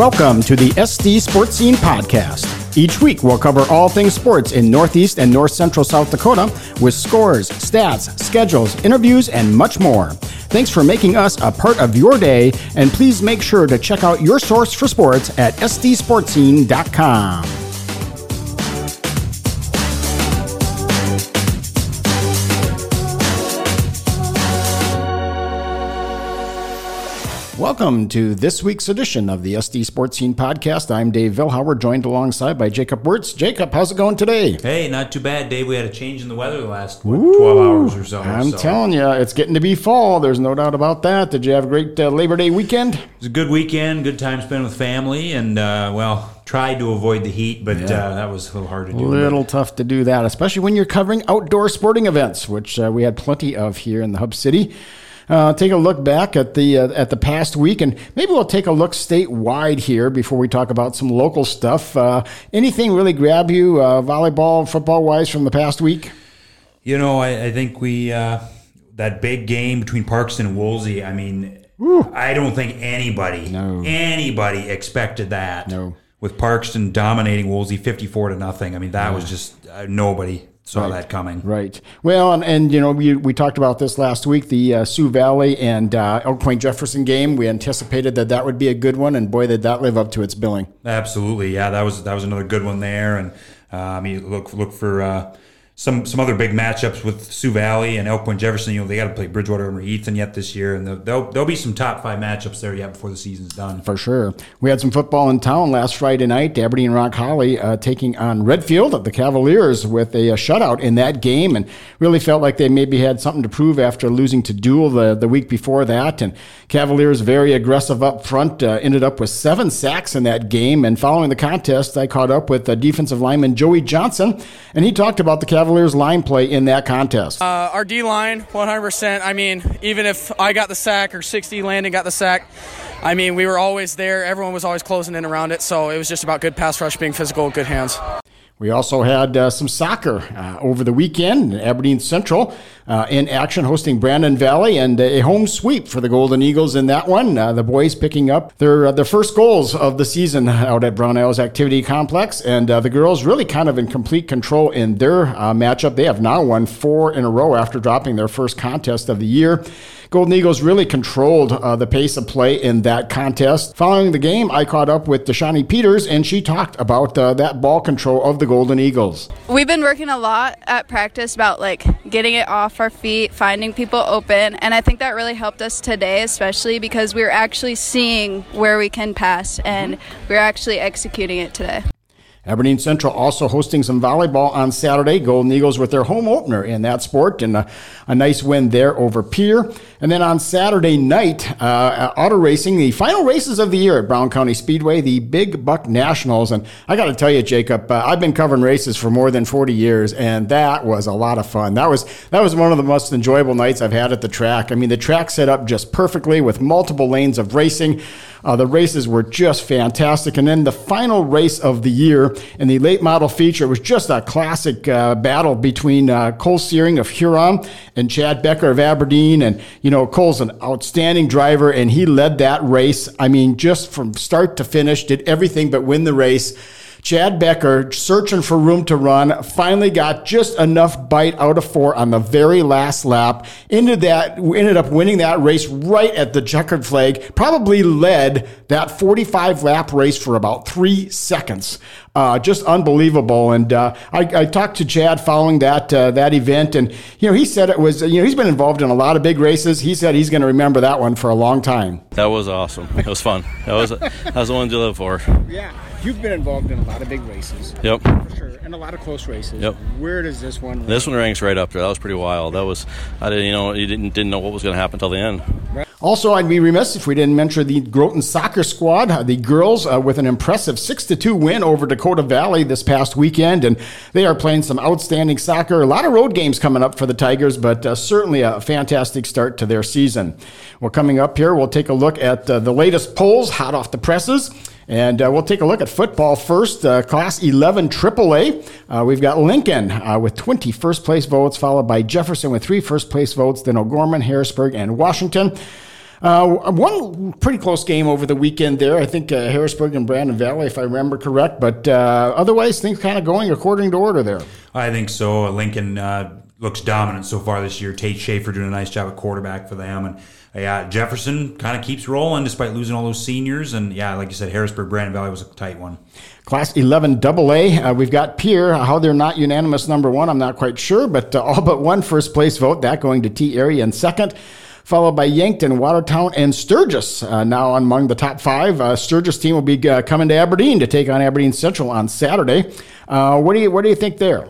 Welcome to the SD SportScene Podcast. Each week, we'll cover all things sports in Northeast and North Central South Dakota with scores, stats, schedules, interviews, and much more. Thanks for making us a part of your day, and please make sure to check out your source for sports at sdsportscene.com. Welcome to this week's edition of the SD SportScene Podcast. I'm Dave Vilhauer, joined alongside by Jacob Wirtz. Jacob, how's it going today? Hey, not too bad, Dave. We had a change in the weather the last what, 12 hours or so. I'm so. telling you, it's getting to be fall. There's no doubt about that. Did you have a great uh, Labor Day weekend? It was a good weekend, good time spent with family, and, uh, well, tried to avoid the heat, but yeah. uh, that was a little hard to do. A little tough to do that, especially when you're covering outdoor sporting events, which uh, we had plenty of here in the Hub City uh, take a look back at the uh, at the past week, and maybe we'll take a look statewide here before we talk about some local stuff. Uh, anything really grab you, uh, volleyball, football wise, from the past week? You know, I, I think we uh, that big game between Parkston and Wolsey. I mean, Woo. I don't think anybody no. anybody expected that. No. With Parkston dominating fifty four to nothing. I mean, that yeah. was just uh, nobody saw right. that coming. Right. Well, and, and, you know, we, we talked about this last week, the uh, Sioux Valley and uh, Elk Point Jefferson game. We anticipated that that would be a good one, and boy, did that live up to its billing. Absolutely. Yeah, that was that was another good one there, and um, you look look for. Uh, some some other big matchups with Sioux Valley and Elk Jefferson. You know they got to play Bridgewater and Ethan yet this year, and there'll there'll be some top five matchups there yet before the season's done. For sure, we had some football in town last Friday night. Aberdeen Roncalli uh, taking on Redfield, at the Cavaliers, with a, a, shutout in that game, and really felt like they maybe had something to prove after losing to Deuel the the week before that. And Cavaliers very aggressive up front, uh, ended up with seven sacks in that game. And following the contest, I caught up with uh, defensive lineman Joey Johnson, and he talked about the Cavaliers Cavaliers line play in that contest? Uh, our D line, 100%. I mean, even if I got the sack or 60 Landon got the sack, I mean, we were always there. Everyone was always closing in around it. So it was just about good pass rush, being physical, good hands. We also had uh, some soccer uh, over the weekend. Aberdeen Central uh, in action hosting Brandon Valley and a home sweep for the Golden Eagles in that one. Uh, the boys picking up their uh, their first goals of the season out at Brownells Activity Complex, and uh, the girls really kind of in complete control in their matchup. They have now won four in a row after dropping their first contest of the year. Golden Eagles really controlled uh, the pace of play in that contest. Following the game, I caught up with Deshani Peters, and she talked about uh, that ball control of the Golden Eagles. We've been working a lot at practice about like getting it off our feet, finding people open, and I think that really helped us today, especially because we are actually seeing where we can pass and we're actually executing it today. Aberdeen Central also hosting some volleyball on Saturday. Golden Eagles with their home opener in that sport and a, a nice win there over Pierre. And then on Saturday night, uh, auto racing, the final races of the year at Brown County Speedway, the Big Buck Nationals. And I got to tell you, Jacob, uh, I've been covering races for more than 40 years, and that was a lot of fun. That was that was one of the most enjoyable nights I've had at the track. I mean, the track set up just perfectly with multiple lanes of racing. Uh, the races were just fantastic. And then the final race of the year in the late model feature was just a classic uh, battle between uh, Cole Searing of Huron and Chad Becker of Aberdeen. And, you know, Cole's an outstanding driver and he led that race. I mean, just from start to finish, did everything but win the race. Chad Becker, searching for room to run, finally got just enough bite out of four on the very last lap. Ended that ended up winning that race right at the checkered flag. Probably led that 45 lap race for about three seconds. Uh, just unbelievable. And uh, I, I, talked to Chad following that uh, that event, and you know he said it was you know he's been involved in a lot of big races. He said he's going to remember that one for a long time. That was awesome. It was fun. That was that was the one to live for. Yeah. You've been involved in a lot of big races. Yep. For sure. And a lot of close races. Yep. Where does this one rank? This one ranks right up there. That was pretty wild. That was I didn't you know you didn't didn't know what was going to happen until the end. Right. Also, I'd be remiss if we didn't mention the Groton soccer squad, uh, the girls uh, with an impressive 6 to 2 win over Dakota Valley this past weekend and they are playing some outstanding soccer. A lot of road games coming up for the Tigers, but uh, certainly a fantastic start to their season. Well, coming up here, we'll take a look at uh, the latest polls hot off the presses. And uh, we'll take a look at football first. Uh, class 11 AAA. Uh, we've got Lincoln uh, with 20 first place votes, followed by Jefferson with three first place votes, then O'Gorman, Harrisburg, and Washington. Uh, one pretty close game over the weekend there. I think uh, Harrisburg and Brandon Valley, if I remember correct. But uh, otherwise, things kind of going according to order there. I think so. Lincoln looks dominant so far this year. Tate Schaefer doing a nice job at quarterback for them, and yeah, Jefferson kind of keeps rolling despite losing all those seniors. And yeah, like you said, Harrisburg Brandon Valley was a tight one. Class 11 AA, uh, we've got Pierre. How they're not unanimous number one, I'm not quite sure, but uh, all but one first place vote, that going to Tea Area in second followed by Yankton, Watertown, and Sturgis. Uh, now among the top five, uh, Sturgis team will be uh, coming to Aberdeen to take on Aberdeen Central on Saturday. Uh, what do you what do you think there?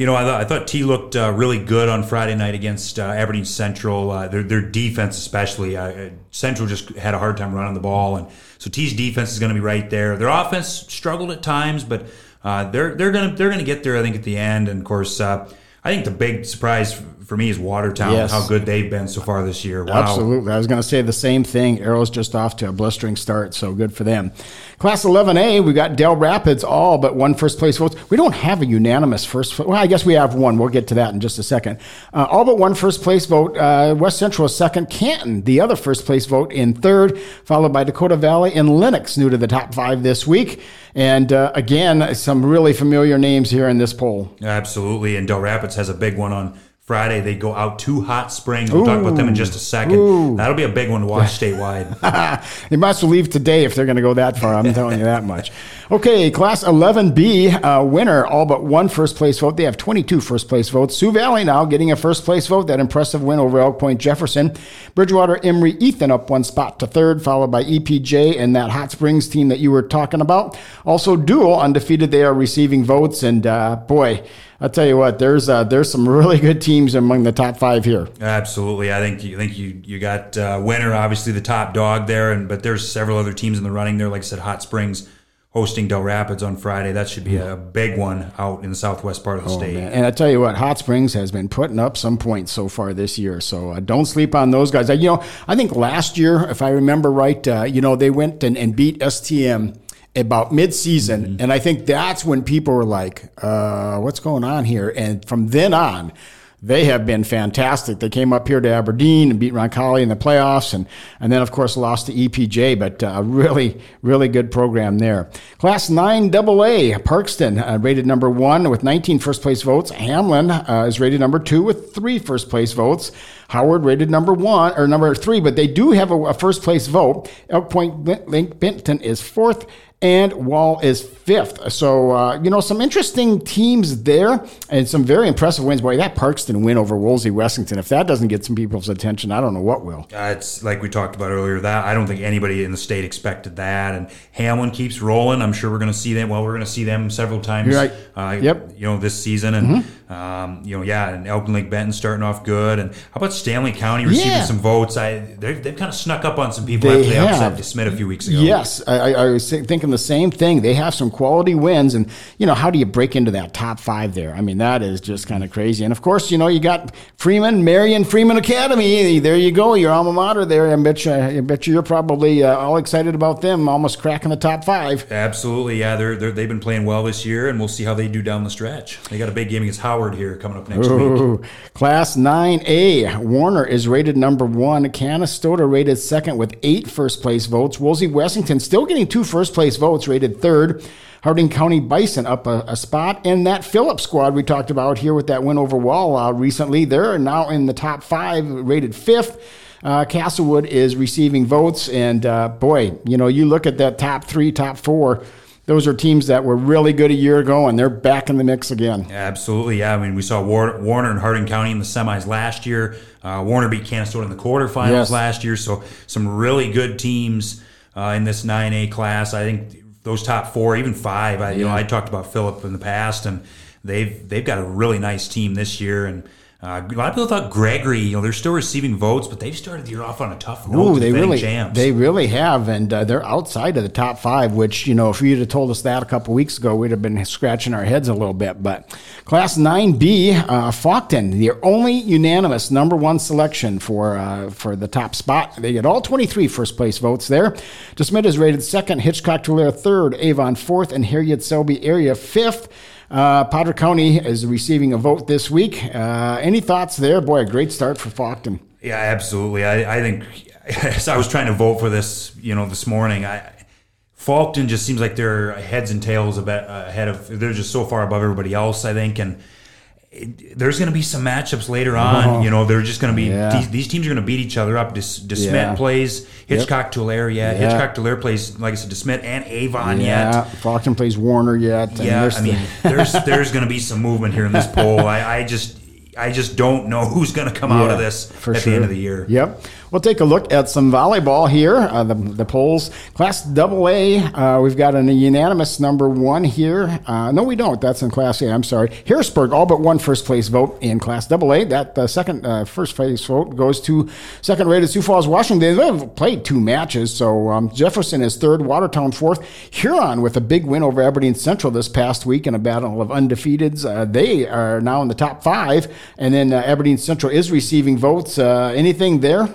You know, I, I thought Tea looked uh, really good on Friday night against uh, Aberdeen Central. Uh, their, their defense, especially, uh, Central just had a hard time running the ball, and so Tea's defense is going to be right there. Their offense struggled at times, but uh, they're they're going to they're going to get there. I think at the end, and of course, uh, I think the big surprise for me is Watertown, yes. how good they've been so far this year. Wow. Absolutely. I was going to say the same thing. Arrow's just off to a blistering start, so good for them. Class 11A, we got Dell Rapids all but one first place votes. We don't have a unanimous first. Well, I guess we have one. We'll get to that in just a second. Uh, all but one first place vote. Uh, West Central is second. Canton, the other first place vote, in third, followed by Dakota Valley and Lennox, new to the top five this week. And uh, again, some really familiar names here in this poll. Absolutely. And Dell Rapids has a big one on Friday, they go out to Hot Springs. We'll Ooh. talk about them in just a second. Ooh. That'll be a big one to watch statewide. they must leave today if they're going to go that far. I'm telling you that much. Okay, Class 11B uh, winner, all but one first place vote. They have 22 first place votes. Sioux Valley now getting a first place vote. That impressive win over Elk Point Jefferson. Bridgewater Emery Ethan up one spot to third, followed by EPJ and that Hot Springs team that you were talking about. Also, Deuel undefeated. They are receiving votes, and uh, boy. I'll tell you what, there's uh, there's some really good teams among the top five here. Absolutely, I think you think you you got uh, winner obviously the top dog there, and but there's several other teams in the running there. Like I said, Hot Springs hosting Dell Rapids on Friday. That should be a big one out in the southwest part of the oh, state. Man. And I tell you what, Hot Springs has been putting up some points so far this year. So uh, don't sleep on those guys. Uh, you know, I think last year, if I remember right, uh, you know, they went and, and beat STM about mid-season, mm-hmm. and I think that's when people were like, uh, "What's going on here?" And from then on, they have been fantastic. They came up here to Aberdeen and beat Roncalli in the playoffs, and and then of course lost to EPJ, but a uh, really really good program there. Class nine AA Parkston uh, rated number one with 19 first place votes. Hamlin uh, is rated number two with three first place votes. Howard rated number one or number three, but they do have a, a first place vote. Elk Point Link Benton is fourth, and Wall is fifth. So, uh, you know, some interesting teams there and some very impressive wins. Boy, that Parkston win over Wolsey Wessington, if that doesn't get some people's attention, I don't know what will. Uh, it's like we talked about earlier, that I don't think anybody in the state expected that. And Hamlin keeps rolling. I'm sure we're going to see them. Well, we're going to see them several times. Right. Uh, yep. You know, this season. And, mm-hmm. um, you know, yeah, and Elkton Lake Benton starting off good. And how about Stanley County receiving yeah. some votes? I They've, they've kind of snuck up on some people they after they upset DeSmet a few weeks ago. Yes. I, I was thinking the same thing. They have some quality wins, and you know how do you break into that top five there? I mean, that is just kind of crazy. And of course, you know you got Freeman, Marion Freeman Academy. There you go, your alma mater there. I bet you, I bet you, you're probably uh, all excited about them, almost cracking the top five. Absolutely, yeah. They're, they have been playing well this year, and we'll see how they do down the stretch. They got a big game against Howard here coming up next Ooh. week. Class 9A, Warner is rated number one. Canistota rated second with eight first place votes. Wolsey Wessington still getting two first place votes, rated third. Harding County Bison up a, a, spot. And that Phillips squad we talked about here with that win over Wall uh, recently, they're now in the top five, rated fifth. Uh, Castlewood is receiving votes. And uh, boy, you know, you look at that top three, top four. Those are teams that were really good a year ago, and they're back in the mix again. Absolutely, yeah. I mean, we saw Warner and Harding County in the semis last year. Uh, Warner beat Canistota in the quarterfinals yes. last year. So some really good teams uh, in this 9A class. I think those top four, even five. I, you know, I talked about Philip in the past, and they've they've got a really nice team this year, and uh, a lot of people thought Gregory, you know, they're still receiving votes, but they've started the year off on a tough note. Ooh, they really, champs. they really have, and uh, they're outside of the top five. Which you know, if you'd have told us that a couple weeks ago, we'd have been scratching our heads a little bit. But Class 9B, uh, Faulkton, the only unanimous number one selection for uh, for the top spot. They get all 23 first place votes there. DeSmet is rated second, Hitchcock Tulare third, Avon fourth, and Herreid Selby area fifth. Uh, Potter County is receiving a vote this week. Uh, any thoughts there? Boy, a great start for Faulkton. Yeah, absolutely. I, I think as I was trying to vote for this, you know, this morning, I Faulkton just seems like they're heads and tails ahead of. They're just so far above everybody else, I think, and. It, there's going to be some matchups later on. Oh, you know, they're just going to be yeah. these, these teams are going to beat each other up. Des, DeSmet Yeah. plays Hitchcock Tulare yet. Yeah. Hitchcock Tulare plays like I said, DeSmet and Avon Yeah, yet. Plays Warner yet. and Yeah, I mean, there's there's going to be some movement here in this poll. I, I just I just don't know who's going to come out of this at sure. the end of the year. Yep. We'll take a look at some volleyball here. Uh, the, the polls, Class Double A, uh, we've got a unanimous number one here. Uh, no, we don't. That's in Class A. I'm sorry. Harrisburg, all but one first place vote in Class Double A. That uh, second uh, first place vote goes to second rated Sioux Falls, Washington. They've played two matches, so um, Jefferson is third, Watertown fourth. Huron with a big win over Aberdeen Central this past week in a battle of undefeateds. Uh, they are now in the top five, and then uh, Aberdeen Central is receiving votes. Anything there?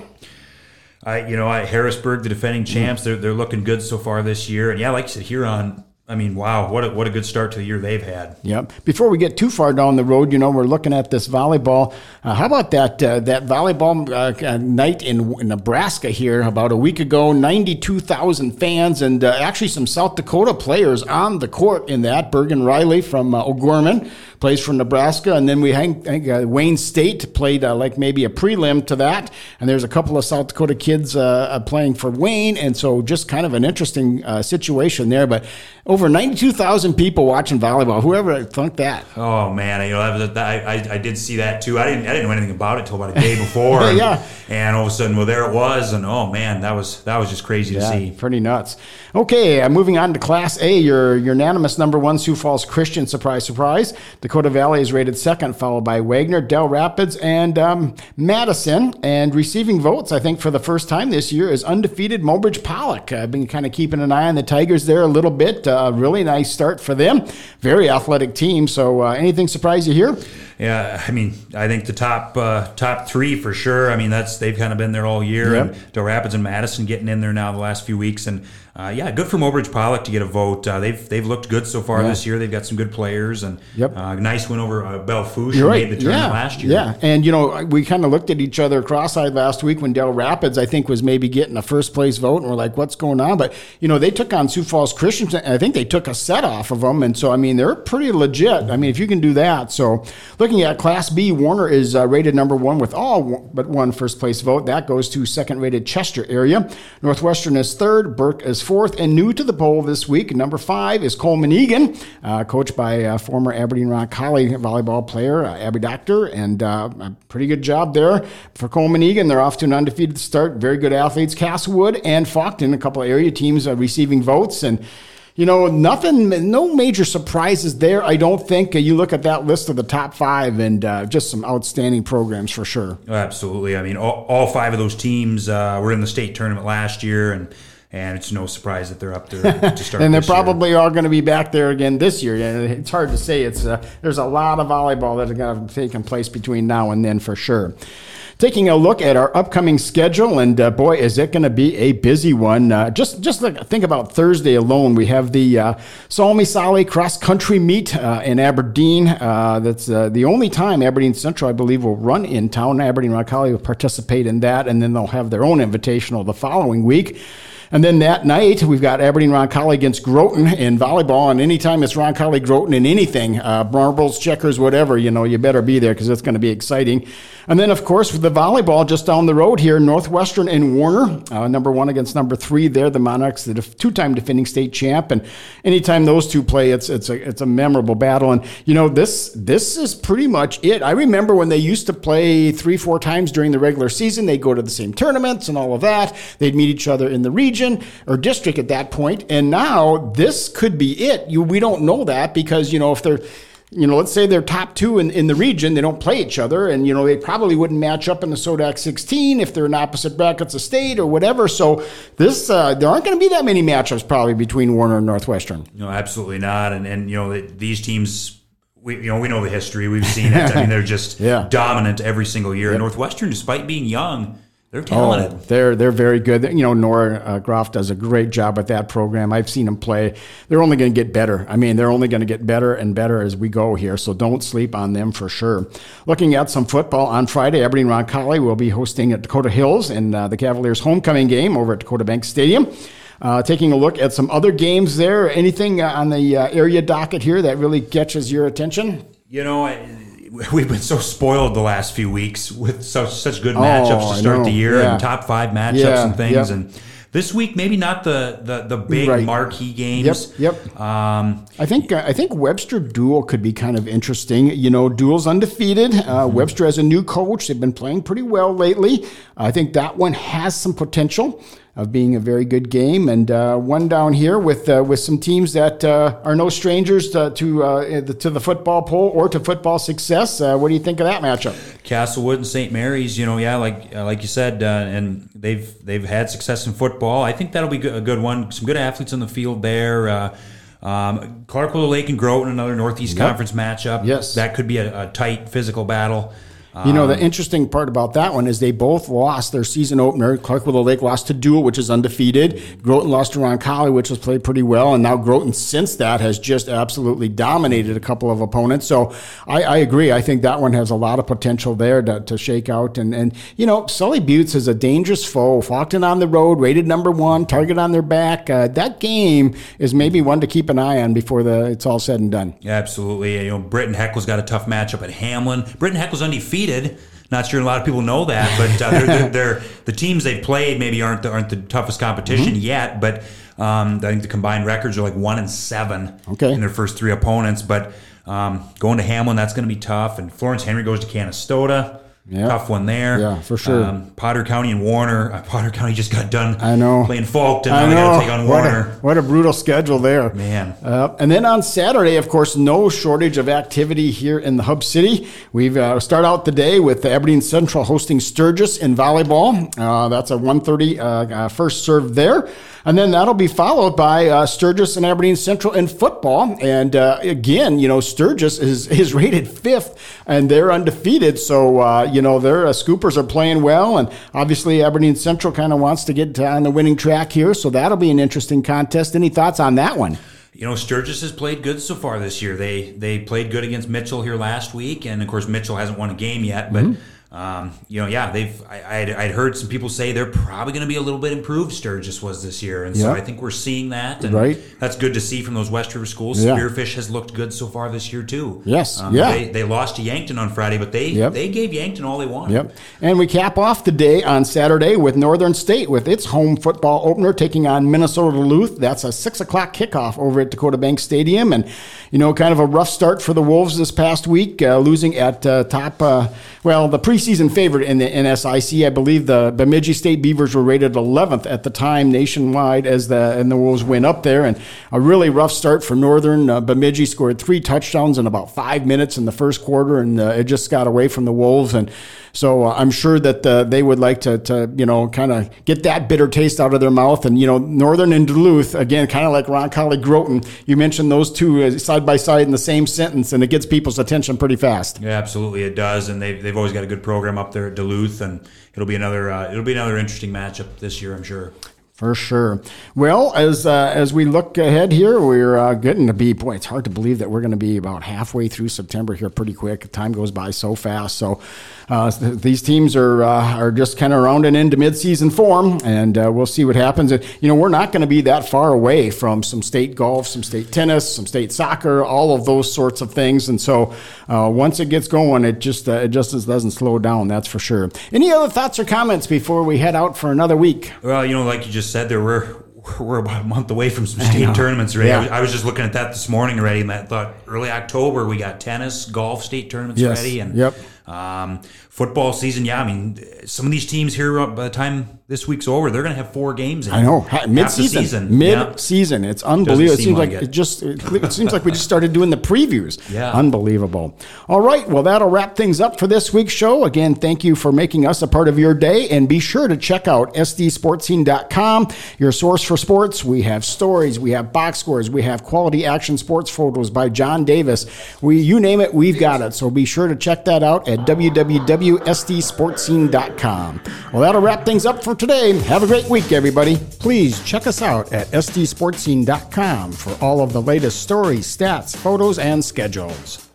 I, you know, I, Harrisburg, the defending Mm. champs, they're, they're looking good so far this year. And yeah, like you said, Huron, I mean, wow, what a, what a good start to the year they've had. Yep. Before we get too far down the road, you know, we're looking at this volleyball. Uh, how about that uh, that volleyball uh, uh, night in, in Nebraska here about a week ago? Ninety-two thousand fans and uh, actually some South Dakota players on the court in that. Bergen Reilly from uh, O'Gorman plays for Nebraska, and then we hang, hang, uh, Wayne State played uh, like maybe a prelim to that, and there's a couple of South Dakota kids uh, playing for Wayne, and so just kind of an interesting uh, situation there. But over 92,000 people watching volleyball. Whoever thunk that? Oh man, you know, that that, I, I did see that too. I didn't I didn't know anything about it until about a day before. and, Yeah. And all of a sudden, well, there it was, and oh man, that was that was just crazy to see. pretty nuts. Okay, uh, moving on to Class A, your your unanimous number one, Sioux Falls Christian. Surprise, surprise. Dakota Valley is rated second, followed by Wagner, Dell Rapids, and um, Madison. And receiving votes, I think, for the first time this year is undefeated Mobridge Pollock. I've been kind of keeping an eye on the Tigers there a little bit. Uh, really nice start for them. Very athletic team. So, uh, anything surprise you here? Yeah, I mean, I think the top uh, top three for sure. I mean, that's they've kind of been there all year. Yep. And Dell Rapids and Madison getting in there now the last few weeks, and uh, yeah, good for Mobridge Pollock to get a vote. Uh, they've they've looked good so far Yeah. this year. They've got some good players, and Yep. uh, nice win over uh, Belle Fourche, who right. made the tournament yeah. last year. Yeah, and you know we kind of looked at each other cross-eyed last week when Dell Rapids, I think, was maybe getting a first place vote, and we're like, "What's going on?" But you know they took on Sioux Falls Christians, and I think they took a set off of them, and so I mean they're pretty legit. I mean if you can do that, so looking at Class B, Warner is uh, rated number one with all but one first place vote. That goes to second-rated Chester area. Northwestern is third, Burke is fourth, and new to the poll this week, number five is Colman Egan, uh, coached by uh, former Aberdeen Roncalli volleyball player uh, Abby Doctor, and uh, a pretty good job there for Colman Egan. They're off to an undefeated start. Very good athletes. Castlewood and Faulkton, a couple area teams uh, receiving votes, and you know nothing, no major surprises there. I don't think. You look at that list of the top five, and uh, just some outstanding programs for sure. Oh, Absolutely. I mean, all, all five of those teams uh, were in the state tournament last year, and and it's no surprise that they're up there to start. and they're year. probably all going to be back there again this year. And it's hard to say. It's uh, there's a lot of volleyball that is going to taken place between now and then for sure. Taking a look at our upcoming schedule, and uh, boy, is it going to be a busy one. Uh, just just think about Thursday alone. We have the uh, Salmi Sali Cross Country Meet uh, in Aberdeen. Uh, that's uh, the only time Aberdeen Central, I believe, will run in town. Aberdeen Roncalli will participate in that, and then they'll have their own invitational the following week. And then that night, we've got Aberdeen Roncalli against Groton in volleyball. And anytime it's Roncalli Groton in anything, uh, marbles, checkers, whatever, you know, you better be there because it's going to be exciting. And then, of course, with the volleyball just down the road here, Northwestern and Warner, uh, number one against number three. They're the Monarchs, the def- two-time defending state champ. And anytime those two play, it's it's a it's a memorable battle. And you know, this this is pretty much it. I remember when they used to play three, four times during the regular season. They'd go to the same tournaments and all of that. They'd meet each other in the region or district at that point. And now this could be it. You we don't know that because you know if they're you know, let's say they're top two in, in the region, they don't play each other, and, you know, they probably wouldn't match up in the Sodak 16 if they're in opposite brackets of state or whatever. So, this, uh, there aren't going to be that many matchups probably between Warner and Northwestern. No, absolutely not. And and you know th- these teams, we you know we know the history. We've seen it. I mean, they're just Yeah. dominant every single year. And Northwestern, despite being young, They're talented. Oh, they're they're very good. You know, Nora uh, Groff does a great job with that program. I've seen them play. They're only going to get better. I mean, they're only going to get better and better as we go here. So don't sleep on them for sure. Looking at some football on Friday, Aberdeen Roncalli will be hosting at Dakota Hills in uh, the Cavaliers' homecoming game over at Dakota Bank Stadium. Uh, taking a look at some other games there. Anything uh, on the uh, area docket here that really catches your attention? You know, we've been so spoiled the last few weeks with such such good matchups oh, to start the year yeah. and top five matchups yeah, and things yep. and. This week, maybe not the the, the big right. marquee games. Yep. Yep. Um, I think uh, I think Webster Deuel could be kind of interesting. You know, Deuel's undefeated. Uh, mm-hmm. Webster has a new coach. They've been playing pretty well lately. I think that one has some potential of being a very good game. And uh, one down here with uh, with some teams that uh, are no strangers to to, uh, to, the football poll or to football success. Uh, what do you think of that matchup? Castlewood and St. Mary's. You know, yeah, like uh, like you said, and they've they've had success in football. I think that'll be a good one. Some good athletes on the field there. Um, Clark-Willow Lake and Groton, another Northeast yep. Conference matchup. Yes, that could be a, a tight physical battle. You know, the um, interesting part about that one is they both lost their season opener. Clark-Willow Lake lost to Deuel, which is undefeated. Groton lost to Ron Roncalli, which has played pretty well. And now Groton, since that, has just absolutely dominated a couple of opponents. So I, I agree. I think that one has a lot of potential there to, to shake out. And, and, you know, Sully Buttes is a dangerous foe. Faulkton on the road, rated number one, target on their back. Uh, that game is maybe one to keep an eye on before the it's all said and done. Yeah, absolutely. You know, Britton Hecla's got a tough matchup at Hamlin. Britton Hecla's undefeated undefeated. Not sure a lot of people know that, but uh, they're, they're, they're, the teams they've played maybe aren't the, aren't the toughest competition mm-hmm. yet. But um, I think the combined records are like one and seven okay. in their first three opponents. But um, going to Hamlin, that's going to be tough. And Florence Henry goes to Canistota. Tough one there. Yeah, for sure. Um, Potter County and Warner. Uh, Potter County just got done. I know playing Faulkton. I know. They got to take on Warner. What a, what a, brutal schedule there, man. Uh, and then on Saturday, of course, no shortage of activity here in the Hub City. We uh, start out the day with Aberdeen Central hosting Sturgis in volleyball. Uh, that's a 1:30 uh, uh, first serve there. And then that'll be followed by uh, Sturgis and Aberdeen Central in football. And uh, again, you know, Sturgis is, is rated fifth and they're undefeated. So, uh, you know, their uh, Scoopers are playing well. And obviously, Aberdeen Central kind of wants to get on the winning track here. So that'll be an interesting contest. Any thoughts on that one? You know, Sturgis has played good so far this year. They they played good against Mitchell here last week, and of course Mitchell hasn't won a game yet, but. Mm-hmm um, you know, yeah, they've. I, would I'd heard some people say they're probably going to be a little bit improved. Sturgis was this year, and so I think we're seeing that, and right. that's good to see from those West River schools. Yeah. Spearfish has looked good so far this year too. Yes, um, yeah. They, they, lost to Yankton on Friday, but they yep. they gave Yankton all they wanted. Yep. And we cap off the day on Saturday with Northern State with its home football opener taking on Minnesota Duluth. That's a six o'clock kickoff over at Dakota Bank Stadium, and you know, kind of a rough start for the Wolves this past week, uh, losing at uh, top. Uh, well, the preseason favorite in the NSIC, I believe the Bemidji State Beavers were rated 11th at the time nationwide as the and the Wolves went up there, and a really rough start for Northern. Uh, Bemidji scored three touchdowns in about five minutes in the first quarter, and uh, it just got away from the Wolves and. So uh, I'm sure that uh, they would like to, to you know, kind of get that bitter taste out of their mouth. And, you know, Northern and Duluth, again, kind of like Ron Roncalli Groton, you mentioned those two uh, side by side in the same sentence, and it gets people's attention pretty fast. Yeah, absolutely, it does. And they've, they've always got a good program up there at Duluth, and it'll be another uh, it'll be another interesting matchup this year, I'm sure. For sure. Well, as uh, as we look ahead here, we're uh, getting to be boy. It's hard to believe that we're going to be about halfway through September here, pretty quick. Time goes by so fast. So uh, these teams are uh, are just kind of rounding into midseason form, and uh, we'll see what happens. And, you know, we're not going to be that far away from some state golf, some state tennis, some state soccer, all of those sorts of things. And so uh, once it gets going, it just it just doesn't slow down. That's for sure. Any other thoughts or comments before we head out for another week? Well, you know, like you just said there, we're we're about a month away from some state tournaments already. Yeah. I, was, I, was, just looking at that this morning already, and I thought early October we got tennis, golf state tournaments yes. ready, and yep. Um, football season. Yeah, I mean, some of these teams here uh, by the time this week's over, they're going to have four games. I know mid season, mid season. It's unbelievable. It seems like, like it. it. just it seems like we just started doing the previews. Yeah, unbelievable. All right, well that'll wrap things up for this week's show. Again, thank you for making us a part of your day, and be sure to check out sdsportscene.com, your source for sports. We have stories, we have box scores, we have quality action sports photos by John Davis. We you name it, we've got it. So be sure to check that out at www.sdsportscene.com. Well, that'll wrap things up for today. Have a great week, everybody. Please check us out at sdsportscene.com for all of the latest stories, stats, photos, and schedules.